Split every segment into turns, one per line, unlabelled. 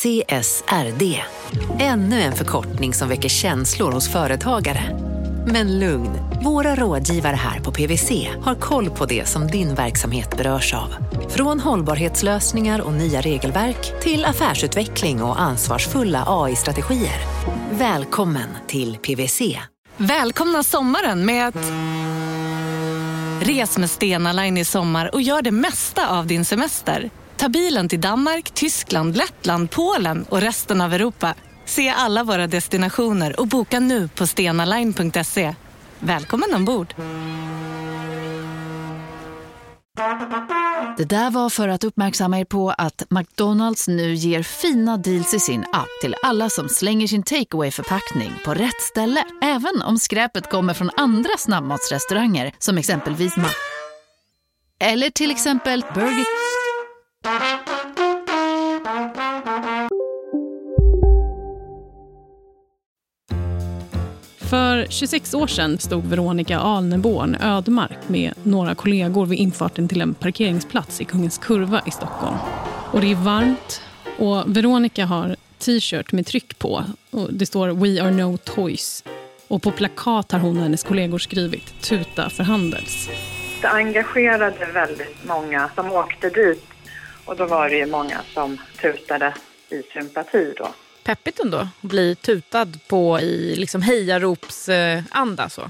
CSRD. Ännu en förkortning som väcker känslor hos företagare. Men lugn, våra rådgivare här på PWC har koll på det som din verksamhet berörs av. Från hållbarhetslösningar och nya regelverk till affärsutveckling och ansvarsfulla AI-strategier. Välkommen till PWC.
Välkomna sommaren med att... Res med Stena Line i sommar och gör det mesta av din semester. Ta bilen till Danmark, Tyskland, Lettland, Polen och resten av Europa. Se alla våra destinationer och boka nu på stenaline.se. Välkommen ombord!
Det där var för att uppmärksamma er på att McDonalds nu ger fina deals i sin app till alla som slänger sin takeaway förpackning på rätt ställe. Även om skräpet kommer från andra snabbmatsrestauranger som exempelvis Ma... Eller till exempel Burger...
För 26 år sedan stod Veronica Alneborn ödmark med några kollegor vid infarten till en parkeringsplats i Kungens Kurva i Stockholm. Och det är varmt och Veronica har t-shirt med tryck på. Och det står “We are no toys”. Och på plakat har hon och hennes kollegor skrivit “Tuta för Handels”.
Det engagerade väldigt många som åkte dit och då var det ju många som tutade i sympati då
peppigt ändå att bli tutad på i liksom hejaropsanda. Så.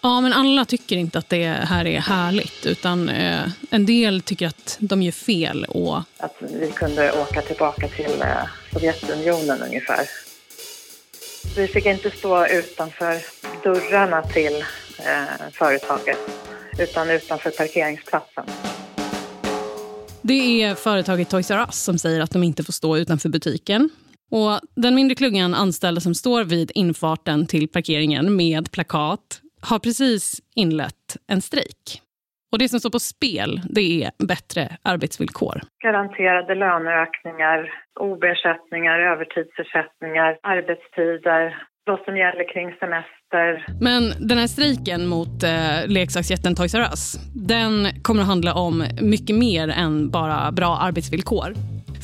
Ja, men alla tycker inte att det här är härligt. Utan eh, En del tycker att de gör fel. Och...
Att vi kunde åka tillbaka till eh, Sovjetunionen ungefär. Vi fick inte stå utanför dörrarna till eh, företaget utan utanför parkeringsplatsen.
Det är företaget Toys R Us som säger att de inte får stå utanför butiken. Och Den mindre klungan anställda som står vid infarten till parkeringen med plakat har precis inlett en strejk. Och Det som står på spel det är bättre arbetsvillkor.
Garanterade löneökningar, OB-ersättningar, övertidsersättningar, arbetstider, vad som gäller kring semester.
Men den här strejken mot eh, leksaksjätten Toys R Us den kommer att handla om mycket mer än bara bra arbetsvillkor.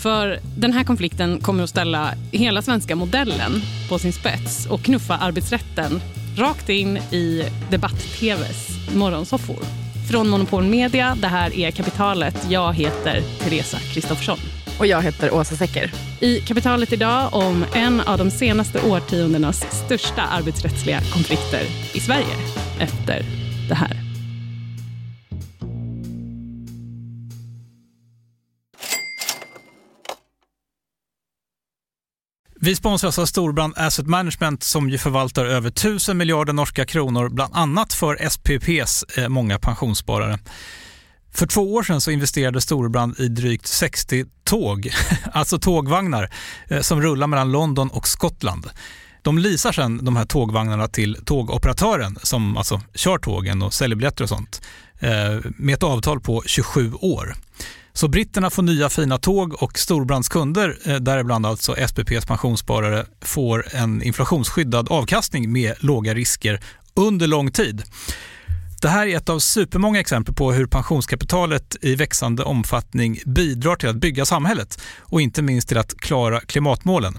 För den här konflikten kommer att ställa hela svenska modellen på sin spets och knuffa arbetsrätten rakt in i debatt-tvs morgonsoffor. Från Monopol Media, det här är Kapitalet. Jag heter Teresa Kristoffersson.
Och jag heter Åsa Secker.
I Kapitalet idag om en av de senaste årtiondenas största arbetsrättsliga konflikter i Sverige efter det här.
Vi sponsras av Storbrand Asset Management som ju förvaltar över 1000 miljarder norska kronor, bland annat för SPPs eh, många pensionssparare. För två år sedan så investerade Storbrand i drygt 60 tåg, alltså tågvagnar, eh, som rullar mellan London och Skottland. De leasar sedan de här tågvagnarna till tågoperatören som alltså kör tågen och säljer biljetter och sånt eh, med ett avtal på 27 år. Så britterna får nya fina tåg och storbrandskunder, kunder, eh, däribland alltså SPPs pensionssparare, får en inflationsskyddad avkastning med låga risker under lång tid. Det här är ett av supermånga exempel på hur pensionskapitalet i växande omfattning bidrar till att bygga samhället och inte minst till att klara klimatmålen.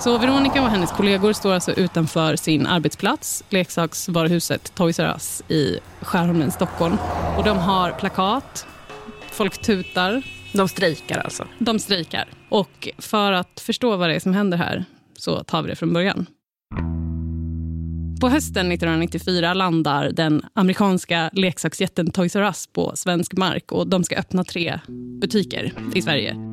Så Veronica och hennes kollegor står alltså utanför sin arbetsplats, leksaksvaruhuset Toys R Us i Skärholmen, Stockholm. Och de har plakat, folk tutar.
De strejkar alltså?
De strejkar. Och för att förstå vad det är som händer här så tar vi det från början. På hösten 1994 landar den amerikanska leksaksjätten Toys R Us på svensk mark och de ska öppna tre butiker i Sverige.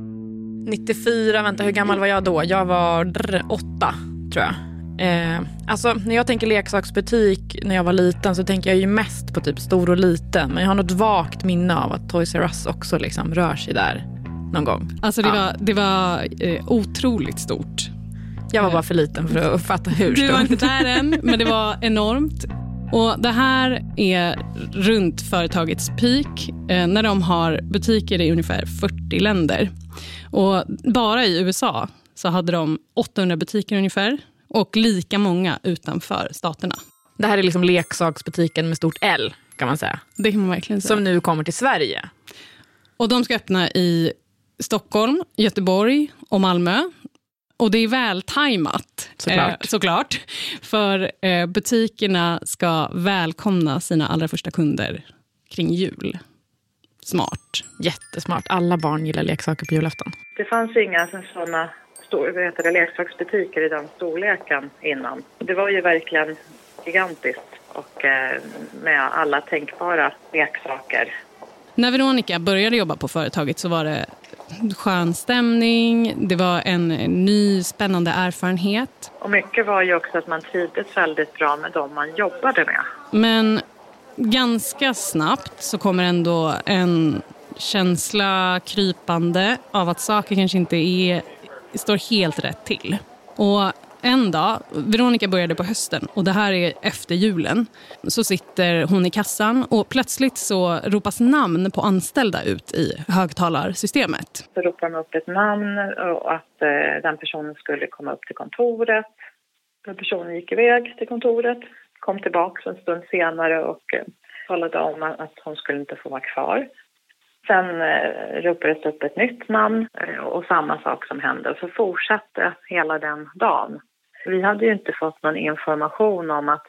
94, vänta hur gammal var jag då? Jag var drr, åtta tror jag. Eh, alltså när jag tänker leksaksbutik när jag var liten så tänker jag ju mest på typ stor och liten. Men jag har något vagt minne av att Toys R Us också liksom rör sig där någon gång.
Alltså det
Ja.
var, det var eh, otroligt stort.
Jag var bara för liten för att uppfatta hur
Du var
stort.
inte där än, men det var enormt. Och Det här är runt företagets peak eh, när de har butiker i ungefär 40 länder. Och Bara i USA så hade de 800 butiker ungefär och lika många utanför staterna.
Det här är liksom leksaksbutiken med stort L kan man säga.
Det kan man verkligen säga.
Som nu kommer till Sverige.
Och De ska öppna i Stockholm, Göteborg och Malmö. Och det är vältajmat,
Såklart.
Eh, såklart. För eh, butikerna ska välkomna sina allra första kunder kring jul. Smart.
Jättesmart. Alla barn gillar leksaker på julafton.
Det fanns inga sådana stor, leksaksbutiker i den storleken innan. Det var ju verkligen gigantiskt och eh, med alla tänkbara leksaker.
När Veronica började jobba på företaget så var det skön stämning, det var en ny spännande erfarenhet.
Och mycket var ju också att man trivdes väldigt bra med dem man jobbade med.
Men ganska snabbt så kommer ändå en känsla krypande av att saker kanske inte är, står helt rätt till. Och en dag, Veronica började på hösten och det här är efter julen, så sitter hon i kassan och plötsligt så ropas namn på anställda ut i högtalarsystemet.
Så ropar de upp ett namn och att eh, den personen skulle komma upp till kontoret. Personen gick iväg till kontoret, kom tillbaka en stund senare och eh, talade om att hon skulle inte få vara kvar. Sen eh, ropades det upp ett nytt namn eh, och samma sak som hände. Så fortsatte hela den dagen. Vi hade ju inte fått någon information om att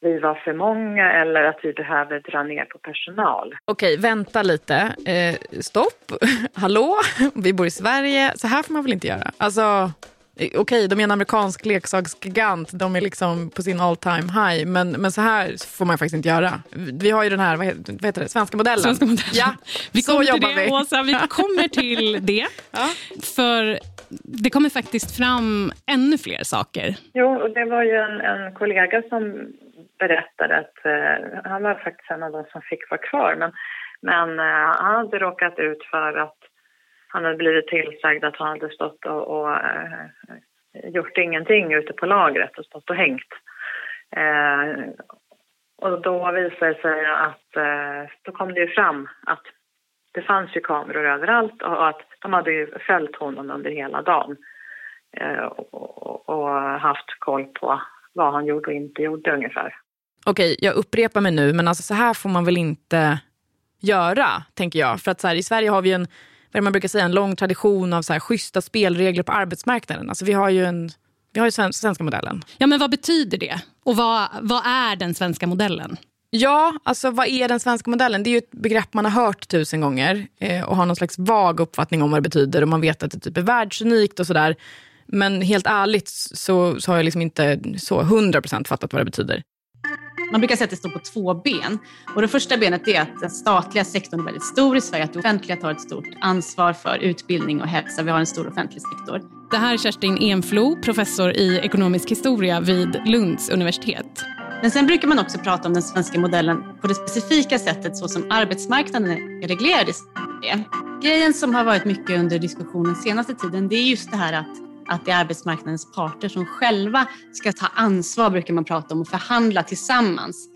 vi var för många eller att vi behöver dra ner på personal.
Okej, vänta lite. Eh, stopp. Hallå? Vi bor i Sverige. Så här får man väl inte göra? Alltså, eh, okej, de är en amerikansk leksaksgigant. De är liksom på sin all time high. Men, men så här får man faktiskt inte göra. Vi har ju den här, vad heter, vad heter det, svenska modellen.
Svenska modellen.
Ja,
Vi
så
kommer till
jobbar
det,
vi.
Åsa. Vi kommer till det.
Ja.
För det kommer faktiskt fram ännu fler saker.
Jo, och det var ju en, en kollega som berättade att eh, han var faktiskt en av de som fick vara kvar. Men, men eh, han hade råkat ut för att han hade blivit tillsagd att han hade stått och, och eh, gjort ingenting ute på lagret och stått och hängt. Eh, och då visade det sig att eh, då kom det ju fram att det fanns ju kameror överallt och att de hade ju följt honom under hela dagen eh, och, och, och haft koll på vad han gjorde och inte gjorde ungefär.
Okej, jag upprepar mig nu, men alltså så här får man väl inte göra, tänker jag. För att så här, i Sverige har vi en, vad man brukar säga, en lång tradition av så här, schyssta spelregler på arbetsmarknaden. Alltså vi har ju en vi har ju sven- svenska modellen.
Ja, men vad betyder det? Och vad, vad är den svenska modellen?
Ja, alltså vad är den svenska modellen? Det är ju ett begrepp man har hört tusen gånger eh, och har någon slags vag uppfattning om vad det betyder och man vet att det typ är världsunikt och sådär. Men helt ärligt så, så har jag liksom inte så 100% fattat vad det betyder.
Man brukar säga att det står på två ben. Och det första benet är att den statliga sektorn är väldigt stor i Sverige. Att det offentliga tar ett stort ansvar för utbildning och hälsa. Vi har en stor offentlig sektor.
Det här är Kerstin Enflo, professor i ekonomisk historia vid Lunds universitet.
Men sen brukar man också prata om den svenska modellen på det specifika sättet så som arbetsmarknaden är reglerad i Sverige. Grejen som har varit mycket under diskussionen senaste tiden det är just det här att, att det är arbetsmarknadens parter som själva ska ta ansvar, brukar man prata om, och förhandla tillsammans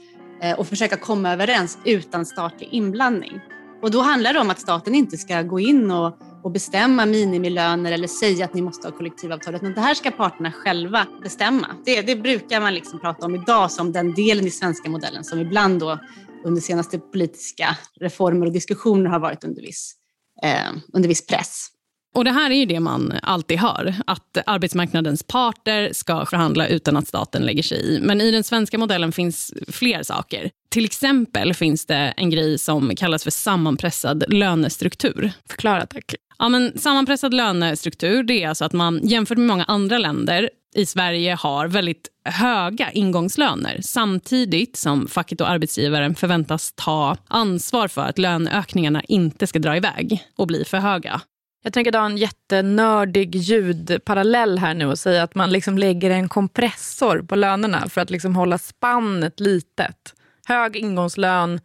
eh, och försöka komma överens utan statlig inblandning. Och då handlar det om att staten inte ska gå in och, och bestämma minimilöner eller säga att ni måste ha kollektivavtal, utan det här ska parterna själva bestämma. Det, det brukar man liksom prata om idag som den delen i svenska modellen som ibland då under senaste politiska reformer och diskussioner har varit under viss, eh, under viss press.
Och Det här är ju det man alltid hör, att arbetsmarknadens parter ska förhandla utan att staten lägger sig i. Men i den svenska modellen finns fler saker. Till exempel finns det en grej som kallas för sammanpressad lönestruktur.
Förklara tack.
Ja, men sammanpressad lönestruktur det är alltså att man jämfört med många andra länder i Sverige har väldigt höga ingångslöner samtidigt som facket och arbetsgivaren förväntas ta ansvar för att löneökningarna inte ska dra iväg och bli för höga.
Jag tänker dra en jättenördig ljudparallell här nu och säga att man liksom lägger en kompressor på lönerna för att liksom hålla spannet litet. Hög ingångslön,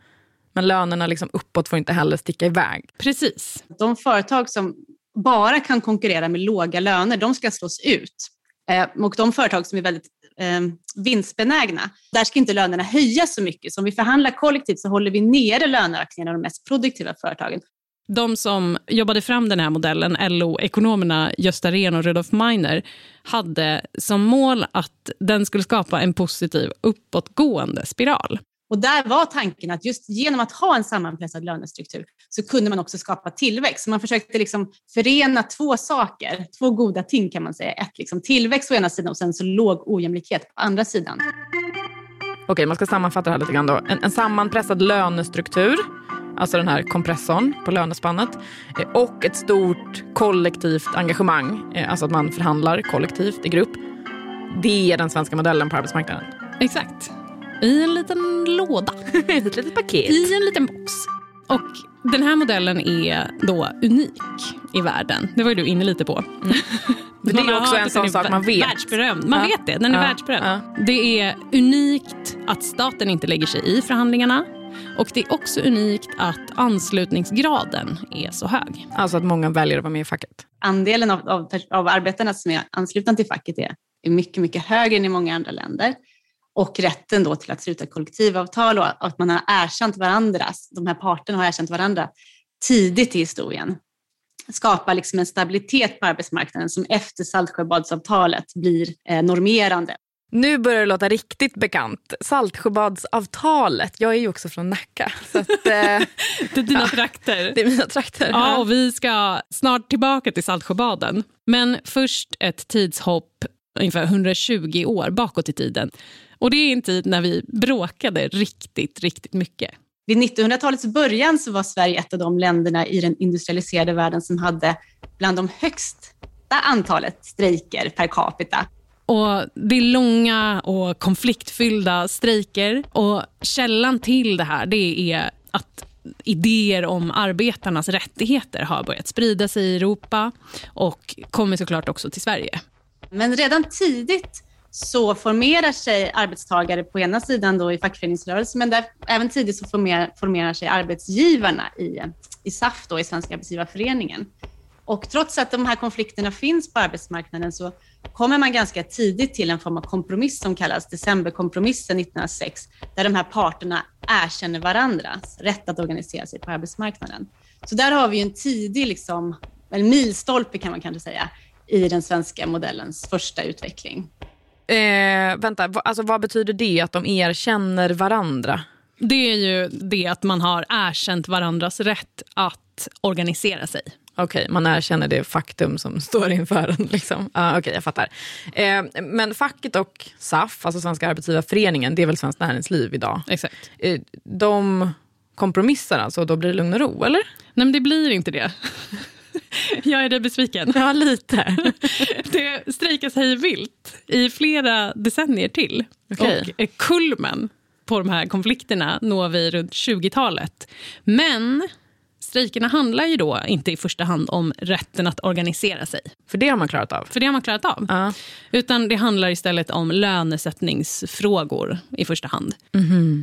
men lönerna liksom uppåt får inte heller sticka iväg.
Precis.
De företag som bara kan konkurrera med låga löner, de ska slås ut. Eh, och de företag som är väldigt eh, vinstbenägna, där ska inte lönerna höjas så mycket. Så om vi förhandlar kollektivt så håller vi nere löneökningarna i de mest produktiva företagen.
De som jobbade fram den här modellen, LO-ekonomerna Gösta Rehn och Rudolf Meiner, hade som mål att den skulle skapa en positiv uppåtgående spiral.
Och där var tanken att just genom att ha en sammanpressad lönestruktur så kunde man också skapa tillväxt. Så man försökte liksom förena två saker, två goda ting kan man säga. Ett liksom tillväxt å ena sidan och sen så låg ojämlikhet på andra sidan.
Okej, man ska sammanfatta det här lite grann då. En, en sammanpressad lönestruktur, alltså den här kompressorn på lönespannet, eh, och ett stort kollektivt engagemang, eh, alltså att man förhandlar kollektivt i grupp. Det är den svenska modellen på arbetsmarknaden.
Exakt. I en liten låda.
Ett litet paket.
I en liten box. Och den här modellen är då unik i världen. Det var ju du inne lite på.
Mm. Det är också en sån sak man vet.
Världsberömd. Man
Ja.
vet det. Den är
Ja.
världsberömd.
Ja.
Det är unikt att staten inte lägger sig i förhandlingarna. Och det är också unikt att anslutningsgraden är så hög.
Alltså att många väljer att vara med i facket.
Andelen av, av, av arbetarna som är anslutna till facket är, är mycket, mycket högre än i många andra länder. Och rätten då till att sluta kollektivavtal och att man har erkänt varandras, de här parterna har erkänt varandra tidigt i historien skapar liksom en stabilitet på arbetsmarknaden som efter Saltsjöbadsavtalet blir eh, normerande.
Nu börjar det låta riktigt bekant. Saltsjöbadsavtalet. Jag är ju också från Nacka. Så att, eh,
Det är dina trakter.
det är mina trakter.
Ja, och vi ska snart tillbaka till Saltsjöbaden. Men först ett tidshopp ungefär 120 år bakåt i tiden. Och det är en tid när vi bråkade riktigt, riktigt mycket.
Vid 1900-talets början så var Sverige ett av de länderna i den industrialiserade världen som hade bland de högsta antalet strejker per capita.
Och Det är långa och konfliktfyllda strejker. Och Källan till det här det är att idéer om arbetarnas rättigheter har börjat sprida sig i Europa och kommer såklart också till Sverige.
Men redan tidigt så formerar sig arbetstagare på ena sidan då i fackföreningsrörelsen, men där, även tidigt så formerar, formerar sig arbetsgivarna i, i SAF, då, i Svenska Arbetsgivarföreningen. Och trots att de här konflikterna finns på arbetsmarknaden så kommer man ganska tidigt till en form av kompromiss som kallas decemberkompromissen 1906, där de här parterna erkänner varandras rätt att organisera sig på arbetsmarknaden. Så där har vi en tidig, liksom, en milstolpe kan man kanske säga, i den svenska modellens första utveckling.
Eh, vänta, alltså, vad betyder det att de erkänner varandra?
Det är ju det att man har erkänt varandras rätt att organisera sig.
Okej, man erkänner det faktum som står inför en. Liksom. Ah, Okej, jag fattar. Eh, men facket och SAF, alltså Svenska Arbetsgivarföreningen, det är väl Svenskt Näringsliv idag.
Exakt.
Eh, de kompromissar alltså och då blir det lugn och ro, eller?
Nej, men det blir inte det. Jag är dig besviken.
Ja, lite.
Det strejkas hej vilt i flera decennier till.
Okej.
Och eh, kulmen på de här konflikterna når vi runt 20-talet. Men strejkerna handlar ju då inte i första hand om rätten att organisera sig.
För det har man klarat av.
För det har man klarat av.
Ja.
Utan det handlar istället om lönesättningsfrågor i första hand.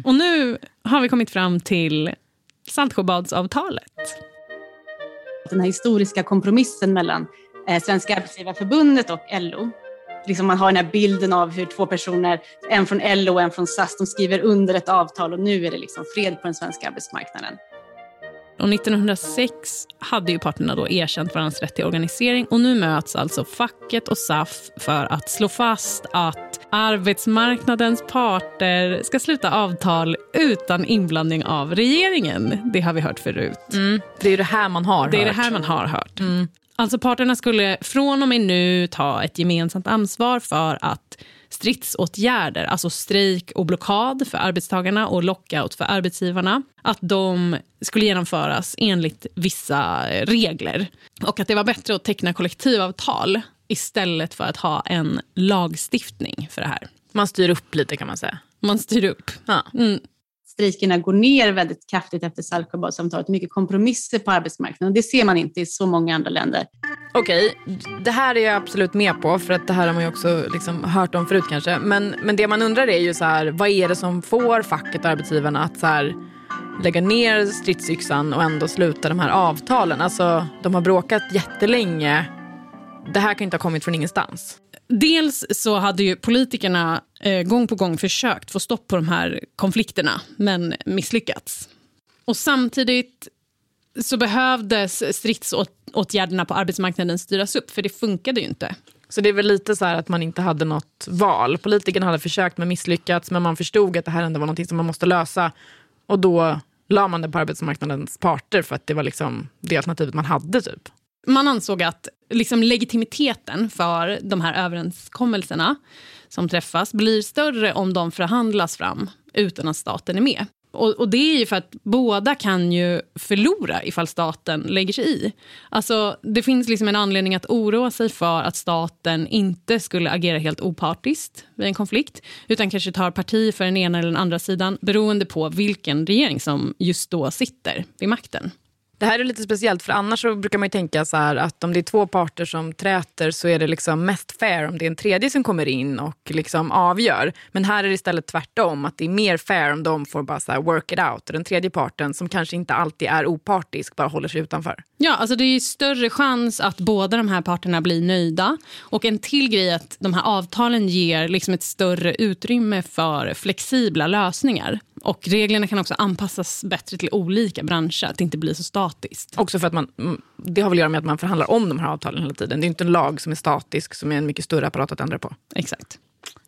Och nu har vi kommit fram till Saltsjöbadsavtalet.
Den här historiska kompromissen mellan eh, Svenska Arbetsgivarförbundet och LO. Liksom man har den här bilden av hur två personer, en från LO och en från SAS, de skriver under ett avtal och nu är det liksom fred på den svenska arbetsmarknaden.
Och 1906 hade ju parterna då erkänt varandras rätt till organisering och nu möts alltså facket och SAF för att slå fast att arbetsmarknadens parter ska sluta avtal utan inblandning av regeringen. Det har vi hört förut.
Mm. Det är det här man har
Det är det
hört.
här man har hört. Alltså parterna skulle från och med nu ta ett gemensamt ansvar för att stridsåtgärder, alltså strejk och blockad för arbetstagarna och lockout för arbetsgivarna, att de skulle genomföras enligt vissa regler. Och att det var bättre att teckna kollektivavtal istället för att ha en lagstiftning för det här.
Man styr upp lite kan man säga.
Man styr upp.
Ja.
Mm
strejkerna går ner väldigt kraftigt efter Saltsjöbadsavtalet. Mycket kompromisser på arbetsmarknaden. Det ser man inte i så många andra länder.
Okej, det här är jag absolut med på för att det här har man ju också liksom hört om förut kanske. Men, men det man undrar är ju så här, vad är det som får facket och arbetsgivarna att så här, lägga ner stridsyxan och ändå sluta de här avtalen? Alltså, de har bråkat jättelänge. Det här kan inte ha kommit från ingenstans.
Dels så hade ju politikerna eh, gång på gång försökt få stopp på de här konflikterna, men misslyckats. Och samtidigt så behövdes stridsåtgärderna på arbetsmarknaden styras upp, för det funkade ju inte.
Så det är väl lite så här att man inte hade något val. Politikerna hade försökt men misslyckats men man förstod att det här ändå var något som man måste lösa. Och då la man det på arbetsmarknadens parter för att det var liksom det alternativet man hade. typ.
Man ansåg att liksom legitimiteten för de här överenskommelserna som träffas blir större om de förhandlas fram utan att staten är med. Och, och Det är ju för att båda kan ju förlora ifall staten lägger sig i. Alltså, det finns liksom en anledning att oroa sig för att staten inte skulle agera helt opartiskt vid en konflikt utan kanske tar parti för den ena eller den andra sidan beroende på vilken regering som just då sitter vid makten.
Det här är lite speciellt för annars så brukar man ju tänka så här att om det är två parter som träter så är det liksom mest fair om det är en tredje som kommer in och liksom avgör. Men här är det istället tvärtom, att det är mer fair om de får bara så här work it out. Och den tredje parten som kanske inte alltid är opartisk bara håller sig utanför.
Ja, alltså det är större chans att båda de här parterna blir nöjda. Och en till grej är att de här avtalen ger liksom ett större utrymme för flexibla lösningar. Och reglerna kan också anpassas bättre till olika branscher, att det inte blir så statiskt.
Också för att man, mm, det har väl att göra med att man förhandlar om de här avtalen hela tiden. Det är inte en lag som är statisk, som är en mycket större apparat att ändra på.
Exakt.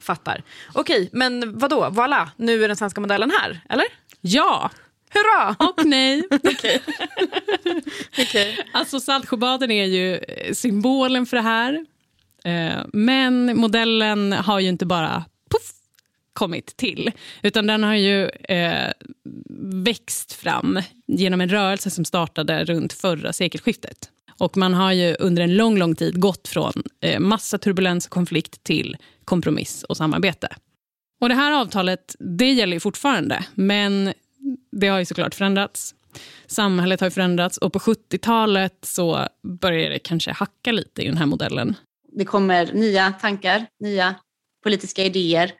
Fattar. Okej, men vad då? Voilà, nu är den svenska modellen här, eller?
Ja!
Hurra!
Och nej.
Okej. Okej.
Alltså Saltsjöbaden är ju eh, symbolen för det här. Eh, Men modellen har ju inte bara kommit till, utan den har ju eh, växt fram genom en rörelse som startade runt förra sekelskiftet. Och man har ju under en lång, lång tid gått från eh, massa turbulens och konflikt till kompromiss och samarbete. Och det här avtalet, det gäller ju fortfarande, men det har ju såklart förändrats. Samhället har förändrats och på 70-talet så börjar det kanske hacka lite i den här modellen.
Det kommer nya tankar, nya politiska idéer.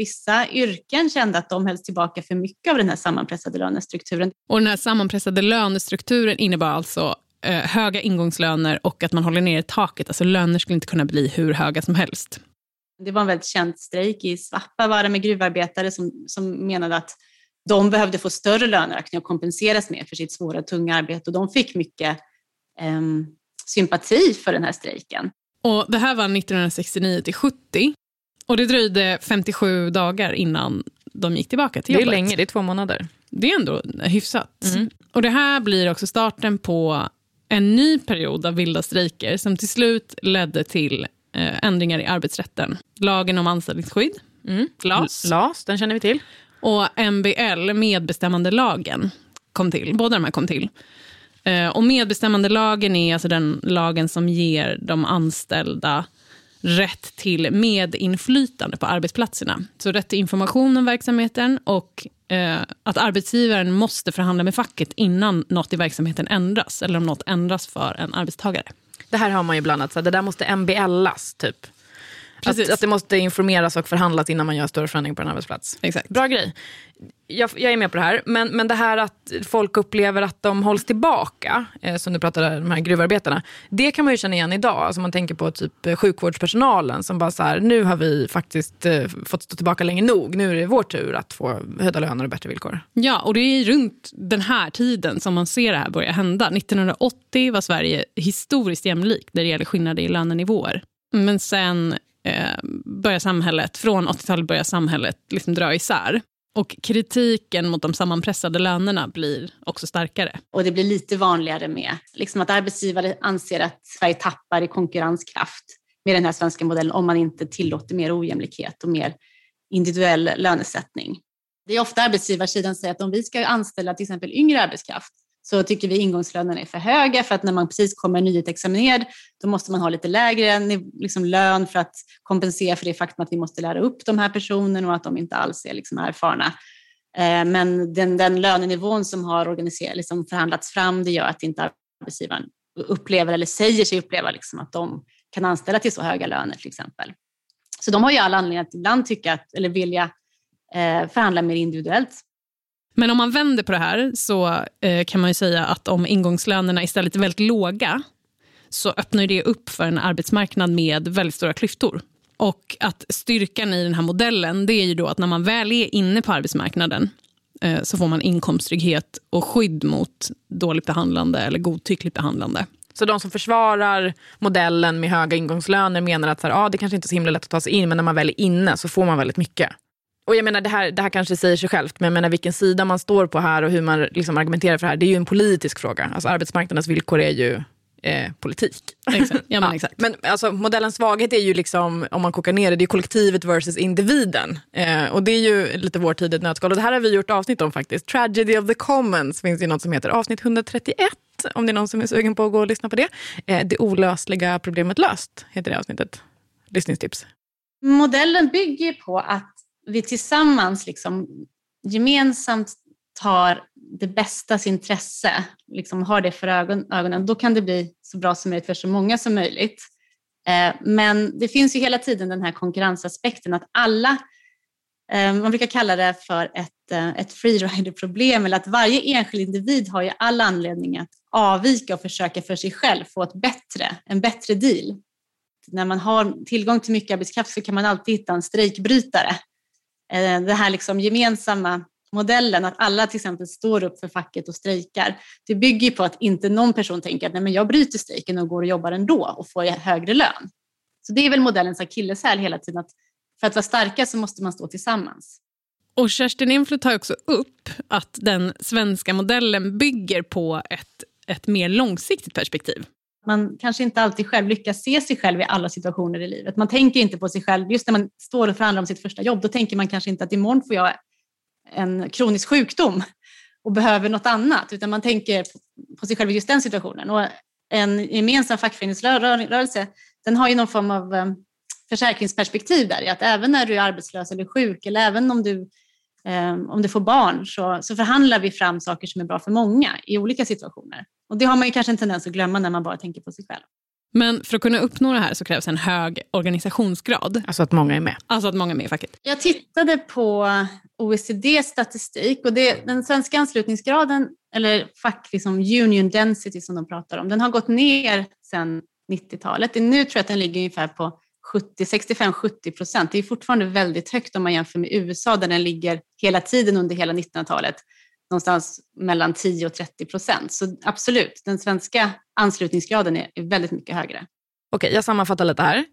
Vissa yrken kände att de hölls tillbaka för mycket av den här sammanpressade lönestrukturen.
Och den här sammanpressade lönestrukturen innebar alltså eh, höga ingångslöner och att man håller ner taket. Alltså löner skulle inte kunna bli hur höga som helst.
Det var en väldigt känd strejk i Svappavaara med gruvarbetare som, som menade att de behövde få större löneökning och kompenseras mer för sitt svåra, tunga arbete. Och de fick mycket ehm, sympati för den här strejken.
Och Det här var 1969 till 70 och det dröjde 57 dagar innan de gick tillbaka till
Det är
jobbet.
länge, det är två månader.
Det är ändå hyfsat.
Mm.
Och Det här blir också starten på en ny period av vilda strejker som till slut ledde till eh, ändringar i arbetsrätten. Lagen om anställningsskydd,
Mm.
LAS,
LAS, den känner vi till.
och MBL, medbestämmandelagen, kom till. Båda de här kom till. Eh, och medbestämmandelagen är alltså den lagen som ger de anställda rätt till medinflytande på arbetsplatserna. Så rätt till information om verksamheten och eh, att arbetsgivaren måste förhandla med facket innan något i verksamheten ändras eller om något ändras för en arbetstagare.
Det här har man ju bland annat, så det där måste MBLas typ.
Precis.
Att, att det måste informeras och förhandlas innan man gör större förändring på en arbetsplats.
Exakt.
Bra grej. Jag, jag är med på det här. Men, men det här att folk upplever att de hålls tillbaka, eh, som du pratade om, de här gruvarbetarna. Det kan man ju känna igen idag. Alltså man tänker på typ eh, sjukvårdspersonalen som bara så här, nu har vi faktiskt eh, fått stå tillbaka länge nog. Nu är det vår tur att få höjda löner och bättre villkor.
Ja, och det är runt den här tiden som man ser det här börja hända. 1980 var Sverige historiskt jämlikt när det gäller skillnader i lönenivåer. Men sen eh, börjar samhället, från 80-talet börjar samhället liksom dra isär. Och kritiken mot de sammanpressade lönerna blir också starkare.
Och det blir lite vanligare med liksom att arbetsgivare anser att Sverige tappar i konkurrenskraft med den här svenska modellen om man inte tillåter mer ojämlikhet och mer individuell lönesättning. Det är ofta arbetsgivarsidan säger att om vi ska anställa till exempel yngre arbetskraft så tycker vi ingångslönerna är för höga för att när man precis kommer nyutexaminerad då måste man ha lite lägre liksom, lön för att kompensera för det faktum att vi måste lära upp de här personerna och att de inte alls är liksom, erfarna. Eh, men den, den lönenivån som har organiserat, liksom förhandlats fram det gör att inte arbetsgivaren upplever eller säger sig uppleva liksom, att de kan anställa till så höga löner till exempel. Så de har ju all anledning att ibland tycka att, eller vilja eh, förhandla mer individuellt.
Men om man vänder på det här så eh, kan man ju säga att om ingångslönerna istället är väldigt låga så öppnar det upp för en arbetsmarknad med väldigt stora klyftor. Och att styrkan i den här modellen det är ju då att när man väl är inne på arbetsmarknaden eh, så får man inkomsttrygghet och skydd mot dåligt behandlande eller godtyckligt behandlande.
Så de som försvarar modellen med höga ingångslöner menar att så här, ah, det kanske inte är så himla lätt att ta sig in men när man väl är inne så får man väldigt mycket. Och jag menar, det här, det här kanske säger sig självt, men jag menar vilken sida man står på här och hur man liksom argumenterar för det här, det är ju en politisk fråga. Alltså arbetsmarknadens villkor är ju eh, politik.
Exakt. Ja, men, exakt.
men alltså, modellens svaghet är ju, liksom, om man kokar ner det, det är kollektivet versus individen. Eh, och det är ju lite vår tid i ett nötskal. Och det här har vi gjort avsnitt om faktiskt. Tragedy of the commons finns det något som heter avsnitt 131 om det är någon som är sugen på att gå och lyssna på det. Eh, det olösliga problemet löst heter det avsnittet. Lyssningstips.
Modellen bygger på att vi tillsammans liksom gemensamt tar det bästas intresse, liksom har det för ögonen, då kan det bli så bra som möjligt för så många som möjligt. Eh, men det finns ju hela tiden den här konkurrensaspekten att alla, eh, man brukar kalla det för ett, eh, ett freerider-problem, eller att varje enskild individ har ju all anledning att avvika och försöka för sig själv få ett bättre, en bättre deal. När man har tillgång till mycket arbetskraft så kan man alltid hitta en strejkbrytare Eh, den här liksom gemensamma modellen, att alla till exempel står upp för facket och strejkar, det bygger på att inte någon person tänker att Nej, men jag bryter strejken och går och jobbar ändå och får högre lön. Så det är väl modellens akilleshäl hela tiden, att för att vara starka så måste man stå tillsammans.
Och Kerstin Influ tar också upp att den svenska modellen bygger på ett, ett mer långsiktigt perspektiv.
Man kanske inte alltid själv lyckas se sig själv i alla situationer i livet. Man tänker inte på sig själv. Just när man står och förhandlar om sitt första jobb, då tänker man kanske inte att imorgon får jag en kronisk sjukdom och behöver något annat, utan man tänker på sig själv i just den situationen. Och en gemensam fackföreningsrörelse, den har ju någon form av eh, försäkringsperspektiv där i att även när du är arbetslös eller sjuk eller även om du, om du får barn så, så förhandlar vi fram saker som är bra för många i olika situationer. Och det har man ju kanske en tendens att glömma när man bara tänker på sig själv.
Men för att kunna uppnå det här så krävs en hög organisationsgrad.
Alltså att många är med.
Alltså att många är med i facket.
Jag tittade på OECDs statistik och det, den svenska anslutningsgraden, eller fack, liksom union density som de pratar om, den har gått ner sedan 90-talet. Nu tror jag att den ligger ungefär på 65-70 procent. Det är fortfarande väldigt högt om man jämför med USA där den ligger hela tiden under hela 1900-talet någonstans mellan 10 och 30 procent. Så absolut, den svenska anslutningsgraden är, väldigt mycket högre.
Okej, jag sammanfattar lite här.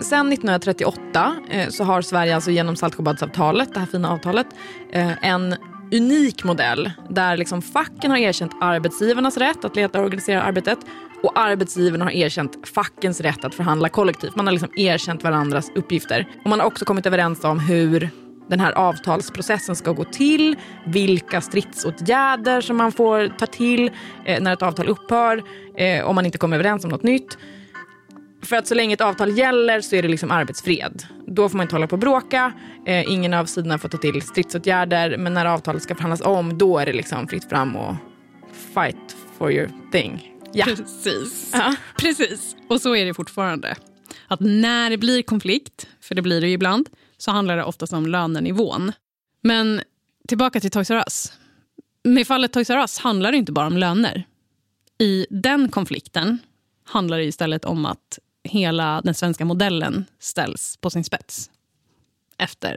Sen 1938 eh, så har Sverige alltså genom Saltsjöbadsavtalet, det här fina avtalet, eh, en unik modell där liksom facken har erkänt arbetsgivarnas rätt att leda och organisera arbetet och arbetsgivarna har erkänt fackens rätt att förhandla kollektivt. Man har liksom erkänt varandras uppgifter. Och man har också kommit överens om hur den här avtalsprocessen ska gå till, vilka stridsåtgärder som man får ta till eh, när ett avtal upphör, eh, om man inte kommer överens om något nytt. För att så länge ett avtal gäller så är det liksom arbetsfred. Då får man inte hålla på och bråka, eh, ingen av sidorna får ta till stridsåtgärder, men när avtalet ska förhandlas om då är det liksom fritt fram och fight for your thing.
Ja. Precis. -huh. Precis. Och så är det fortfarande. Att när det blir konflikt, för det blir det ju ibland, så handlar det oftast om lönenivån. Men tillbaka till Toys R Us. Med fallet Toys R Us handlar det inte bara om löner. I den konflikten handlar det istället om att hela den svenska modellen ställs på sin spets. Efter.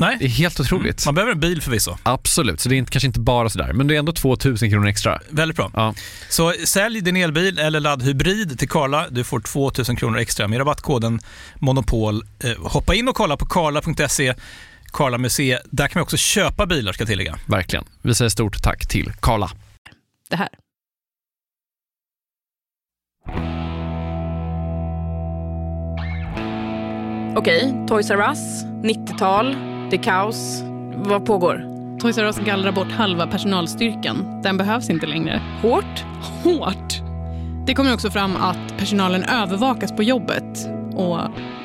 Nej.
Det är helt otroligt.
Mm. Man behöver en bil förvisso.
Absolut, så det är inte, kanske inte bara sådär, men det är ändå 2000 kronor extra.
Väldigt bra.
Ja.
Så sälj din elbil eller laddhybrid till Karla. Du får 2000 kronor extra med rabattkoden Monopol. Eh, hoppa in och kolla på karla.se. Karla Museet. Där kan man också köpa bilar ska jag tillägga.
Verkligen. Vi säger stort tack till Karla.
Det här.
Okej, Toys R Us, 90-tal, det är kaos. Vad pågår?
Toys R Us gallrar bort halva personalstyrkan. Den behövs inte längre.
Hårt?
Hårt. Det kommer också fram att personalen övervakas på jobbet och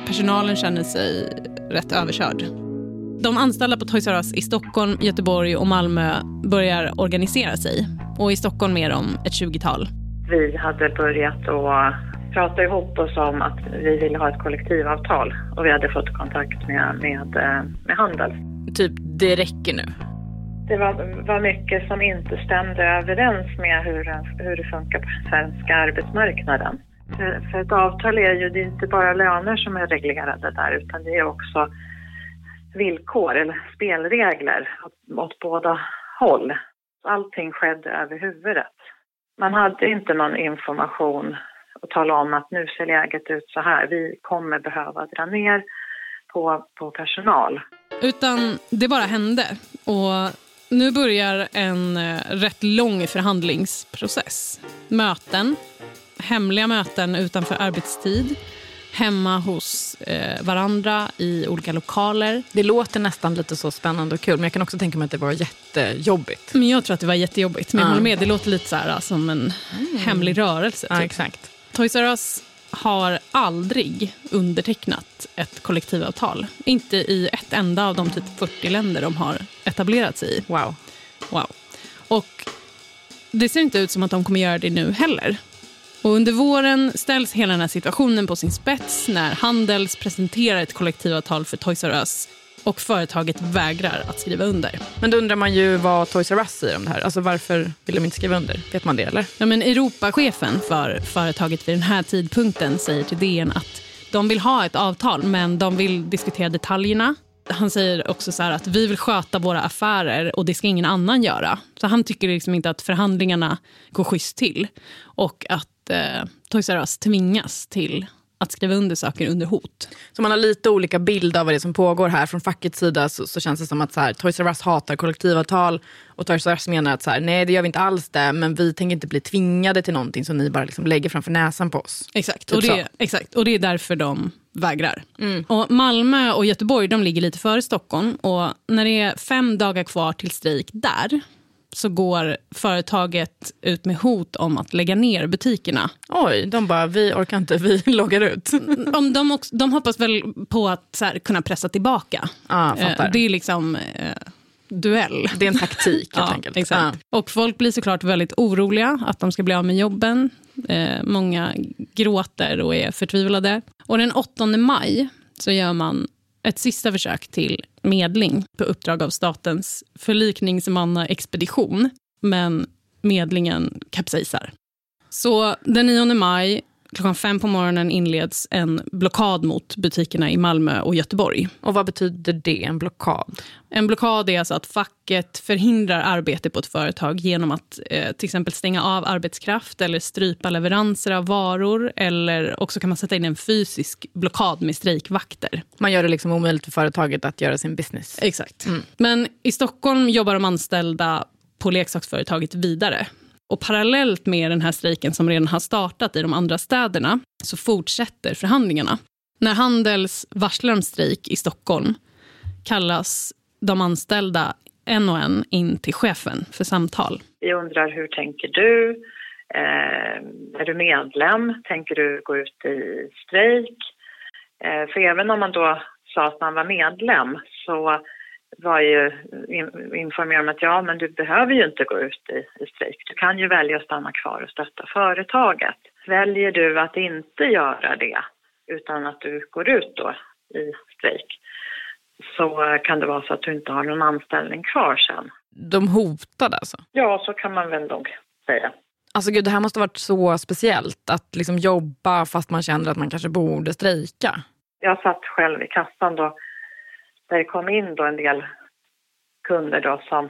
personalen känner sig rätt överkörd. De anställda på Toys R Us i Stockholm, Göteborg och Malmö börjar organisera sig. Och i Stockholm är de ett 20-tal.
Vi hade börjat att prata ihop oss om att vi ville ha ett kollektivavtal och vi hade fått kontakt med, med, eh, med Handels.
Typ, det räcker nu?
Det var, var mycket som inte stämde överens med hur, hur det funkar på den svenska arbetsmarknaden. För, för ett avtal är ju det är inte bara löner som är reglerade där utan det är också villkor eller spelregler åt, åt båda håll. Allting skedde över huvudet. Man hade inte någon information och tala om att nu ser läget ut så här. Vi kommer behöva dra ner på, på personal.
Utan det bara hände. Och nu börjar en eh, rätt lång förhandlingsprocess. Möten, hemliga möten utanför arbetstid hemma hos eh, varandra i olika lokaler.
Det låter nästan lite så spännande och kul, men jag kan också tänka mig att det var jättejobbigt.
Men jag tror att det var jättejobbigt. Men jag håller med, det låter lite så här, som en mm. hemlig rörelse.
Typ. Ja, exakt.
Toys R Us har aldrig undertecknat ett kollektivavtal. Inte i ett enda av de typ 40 länder de har etablerat sig i.
Wow.
wow. Och det ser inte ut som att de kommer göra det nu heller. Och under våren ställs hela den här situationen på sin spets när Handels presenterar ett kollektivavtal för Toys R Us och företaget vägrar att skriva under.
Men då undrar man ju vad Toys R Us säger om det här. Alltså varför vill de inte skriva under? Vet man det eller?
Ja, men Europachefen för företaget vid den här tidpunkten säger till DN att de vill ha ett avtal men de vill diskutera detaljerna. Han säger också så att vi vill sköta våra affärer och det ska ingen annan göra. Så han tycker liksom inte att förhandlingarna går schysst till. Och att eh, Toys R Us tvingas till att skriva under saker under hot.
Så man har lite olika bild av vad det är som pågår här. Från fackets sida så, så känns det som att så här, Toys R Us hatar kollektivavtal och Toys R Us menar att så här, nej det gör vi inte alls det, men vi tänker inte bli tvingade till någonting som ni bara liksom lägger framför näsan på oss.
Exakt,
Typ
och, det, exakt och det är därför de vägrar.
Mm.
Och Malmö och Göteborg de ligger lite före Stockholm och när det är fem dagar kvar till strejk där så går företaget ut med hot om att lägga ner butikerna.
Oj, de bara, vi orkar inte, vi loggar ut.
Om de, också, de hoppas väl på att här, kunna pressa tillbaka.
Fattar.
Eh, det är liksom eh, duell.
Det är en taktik helt
Ja,
enkelt.
exakt. Och folk blir såklart väldigt oroliga att de ska bli av med jobben. Eh, många gråter och är förtvivlade. Och den 8 maj så gör man ett sista försök till medling på uppdrag av statens förlikningsmannaexpedition. Men medlingen kapsejsar. Så den 9 maj klockan fem på morgonen inleds en blockad mot butikerna i Malmö och Göteborg.
Och vad betyder det, en blockad?
En blockad är alltså att facket förhindrar arbete på ett företag genom att eh, till exempel stänga av arbetskraft eller strypa leveranser av varor. Eller också kan man sätta in en fysisk blockad med strejkvakter.
Man gör det liksom omöjligt för företaget att göra sin business.
Exakt. Men i Stockholm jobbar de anställda på leksaksföretaget vidare. Och parallellt med den här strejken som redan har startat i de andra städerna så fortsätter förhandlingarna. När Handels varslar om strejk i Stockholm kallas de anställda en och en in till chefen för samtal.
Vi undrar hur tänker du? Eh, är du medlem? Tänker du gå ut i strejk? Eh, för även om man då sa att man var medlem så var ju in, informerad om att ja, men du behöver ju inte gå ut i, i strejk. Du kan ju välja att stanna kvar och stötta företaget. Väljer du att inte göra det utan att du går ut då i strejk så kan det vara så att du inte har någon anställning kvar sen.
De hotade alltså?
Ja, så kan man väl nog säga.
Alltså gud, det här måste varit så speciellt att liksom jobba fast man känner att man kanske borde strejka.
Jag satt själv i kassan då där det kom in då en del kunder då som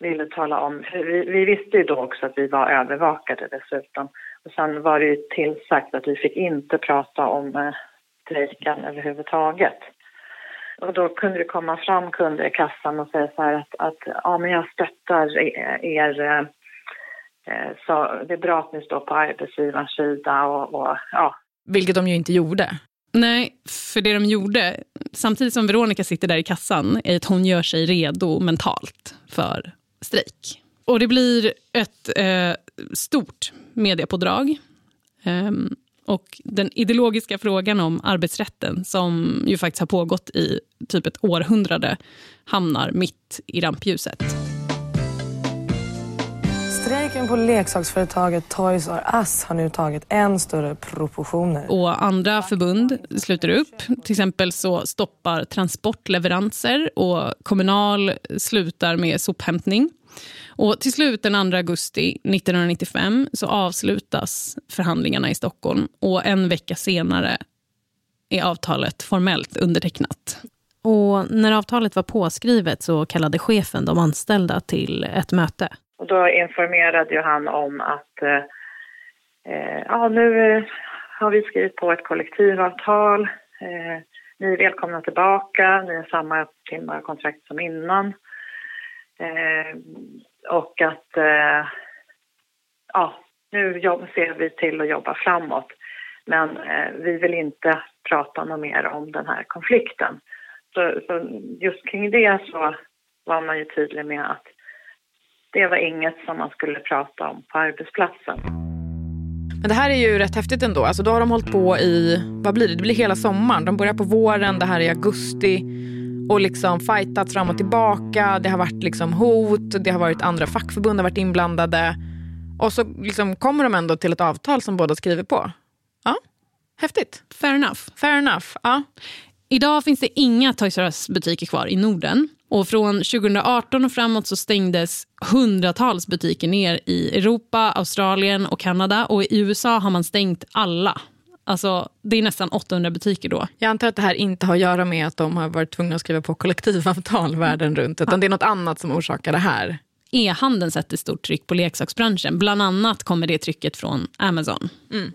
ville tala om, för vi, vi visste ju då också att vi var övervakade dessutom. Och sen var det ju tillsagt att vi fick inte prata om eh, strejken överhuvudtaget. Och då kunde det komma fram kunder i kassan och säga så här att, att ja men jag stöttar er, er så det är bra att ni står på arbetsgivarens sida och, och ja.
Vilket de ju inte gjorde.
Nej, för det de gjorde, samtidigt som Veronica sitter där i kassan, är att hon gör sig redo mentalt för strejk. Och det blir ett eh, stort mediepådrag. Ehm, och den ideologiska frågan om arbetsrätten, som ju faktiskt har pågått i typ ett århundrade, hamnar mitt i rampljuset.
Strejken på leksaksföretaget Toys R Us har nu tagit än större proportioner.
Och andra förbund sluter upp. Till exempel så stoppar Transport leveranser och Kommunal slutar med sophämtning. Och till slut den 2 augusti 1995 så avslutas förhandlingarna i Stockholm och en vecka senare är avtalet formellt undertecknat.
Och när avtalet var påskrivet så kallade chefen de anställda till ett möte.
Och då informerade ju han om att eh, eh ja, nu eh, har vi skrivit på ett kollektivavtal. Eh, ni är välkomna tillbaka. Ni har samma timmar kontrakt som innan. Eh, och att eh, ja, nu jobb, ser vi till att jobba framåt. Men eh, vi vill inte prata något mer om den här konflikten. Så, så just kring det så var man ju tydlig med att det var inget som man skulle prata om på arbetsplatsen.
Men det här är ju rätt häftigt ändå. Alltså då har de hållit på i, vad blir det? Det blir hela sommaren. De börjar på våren, det här är i augusti. Och liksom fightats fram och tillbaka. Det har varit liksom hot, det har varit andra fackförbund har varit inblandade. Och så liksom kommer de ändå till ett avtal som båda skriver på. Ja, häftigt.
Fair enough.
Fair enough. Ja.
Idag finns det inga Toys R Us-butiker kvar i Norden. Och Från 2018 och framåt så stängdes hundratals butiker ner i Europa, Australien och Kanada. Och I USA har man stängt alla. Alltså, det är nästan 800 butiker då.
Jag antar att det här inte har att göra med att de har varit tvungna att skriva på kollektivavtal världen runt. Utan det är något annat som orsakar det här.
e-handeln sätter stort tryck på leksaksbranschen. Bland annat kommer det trycket från Amazon.
Mm.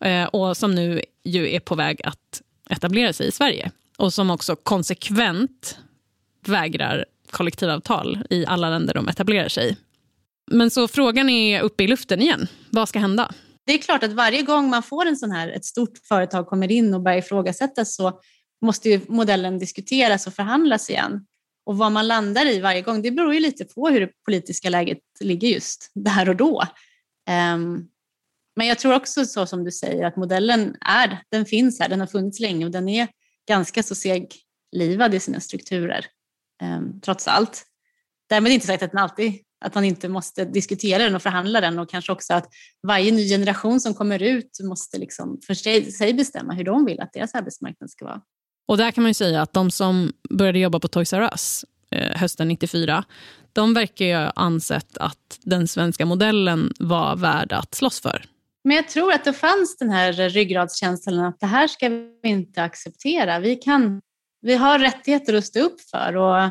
Eh, och som nu ju är på väg att etablera sig i Sverige. Och som också konsekvent vägrar kollektivavtal i alla länder de etablerar sig i. Men så frågan är uppe i luften igen. Vad ska hända?
Det är klart att varje gång man får en sån här, ett stort företag kommer in och börjar ifrågasättas så måste ju modellen diskuteras och förhandlas igen. Och vad man landar i varje gång, det beror ju lite på hur det politiska läget ligger just där och då. Ehm, men jag tror också så som du säger att modellen är, den finns här, den har funnits länge och den är ganska så seglivad i sina strukturer, trots allt. Därmed inte sagt att, den alltid, att man inte måste diskutera den och förhandla den och kanske också att varje ny generation som kommer ut måste liksom för sig, sig bestämma hur de vill att deras arbetsmarknad ska vara.
Och där kan man ju säga att de som började jobba på Toys R Us eh, hösten 94, de verkar ju ha ansett att den svenska modellen var värd att slåss för.
Men jag tror att det fanns den här ryggradskänslan att det här ska vi inte acceptera. Vi, kan, vi har rättigheter att stå upp för. Och,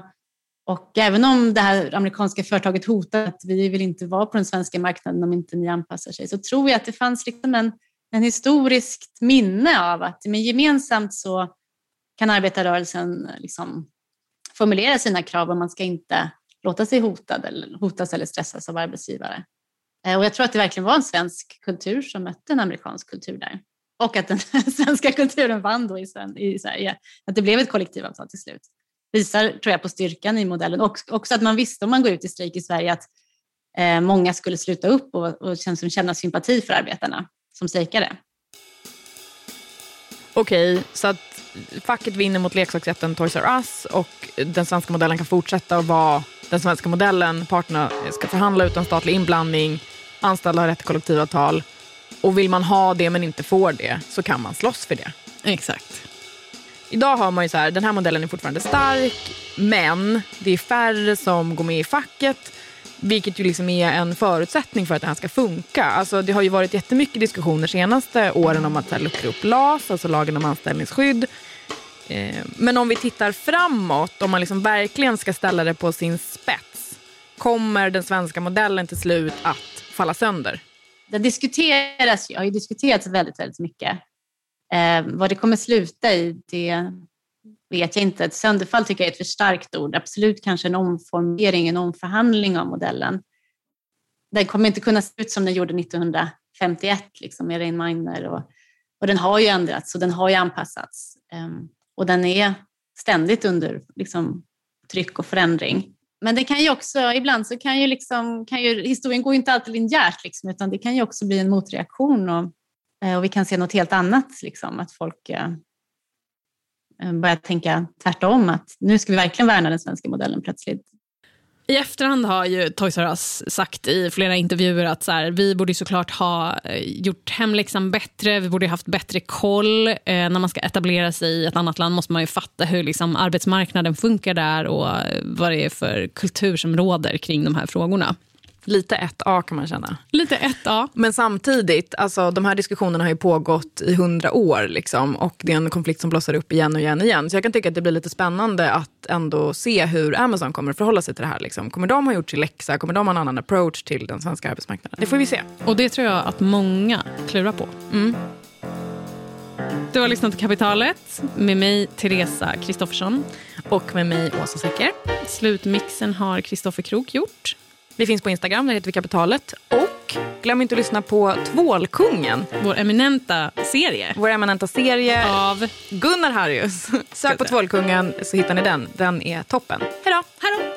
och även om det här amerikanska företaget hotar att vi vill inte vara på den svenska marknaden om inte ni anpassar sig, så tror jag att det fanns liksom en, en historiskt minne av att men gemensamt så kan arbetarrörelsen liksom formulera sina krav och man ska inte låta sig hotad eller, hotas eller stressas av arbetsgivare. Eh, och jag tror att det verkligen var en svensk kultur som mötte en amerikansk kultur där. Och att den svenska kulturen vann då i, Sverige. Att det blev ett kollektivavtal till slut. Visar, tror jag, på styrkan i modellen. Och också att man visste om man går ut i strejk i Sverige att eh, många skulle sluta upp och, och känna, känna sympati för arbetarna som strejkade.
Okej, så att facket vinner mot leksaksjätten Toys R Us och den svenska modellen kan fortsätta att vara den svenska modellen. Parterna ska förhandla utan statlig inblandning, anställda har rätt till kollektivavtal och vill man ha det men inte får det så kan man slåss för det.
Exakt.
Idag har man ju så här, den här modellen är fortfarande stark men det är färre som går med i facket vilket ju liksom är en förutsättning för att det här ska funka. Alltså, det har ju varit jättemycket diskussioner senaste åren om att luckra upp LAS, alltså lagen om anställningsskydd. Eh, men om vi tittar framåt, om man liksom verkligen ska ställa det på sin spets, kommer den svenska modellen till slut att falla sönder?
Det diskuteras, har ju diskuterats väldigt, väldigt mycket. Eh, vad det kommer sluta i, det vet jag inte. Ett sönderfall tycker jag är ett för starkt ord. Absolut kanske en omformering, en omförhandling av modellen. Den kommer inte kunna se ut som den gjorde 1951 liksom, med Rain Miner och, och den har ju ändrats och den har ju anpassats. Eh, och den är ständigt under liksom, tryck och förändring. Men det kan ju också, ibland så kan ju, liksom, kan ju historien går ju inte alltid linjärt, liksom, utan det kan ju också bli en motreaktion och, eh, och vi kan se något helt annat, liksom, att folk eh, eh, börjar tänka tvärtom, att nu ska vi verkligen värna den svenska modellen plötsligt.
I efterhand har ju Toys R Us sagt i flera intervjuer att så här, vi borde såklart ha eh, gjort hemläxan bättre, vi borde haft bättre koll. Eh, när man ska etablera sig i ett annat land måste man ju fatta hur liksom, arbetsmarknaden funkar där och vad det är för kultur som råder kring de här frågorna.
Lite 1A kan man känna.
Lite 1A.
Men samtidigt, alltså, de här diskussionerna har ju pågått i hundra år. Liksom, och Det är en konflikt som blossar upp igen och igen. och igen. Så jag kan tycka att det blir lite spännande att ändå se hur Amazon kommer att förhålla sig till det här. Liksom. Kommer de ha gjort sin läxa? Kommer de ha en annan approach till den svenska arbetsmarknaden? Det får vi se.
Och det tror jag att många klurar på.
Mm.
Du har lyssnat till Kapitalet med mig, Teresa Kristoffersson.
Och med mig, Åsa Secker.
Slutmixen har Kristoffer Krook gjort.
Vi finns på Instagram, där heter vi Kapitalet. Och glöm inte att lyssna på Tvålkungen.
Vår eminenta serie.
Vår eminenta serie
av
Gunnar Harrius. Sök på Tvålkungen så hittar ni den. Den är toppen. Hej då!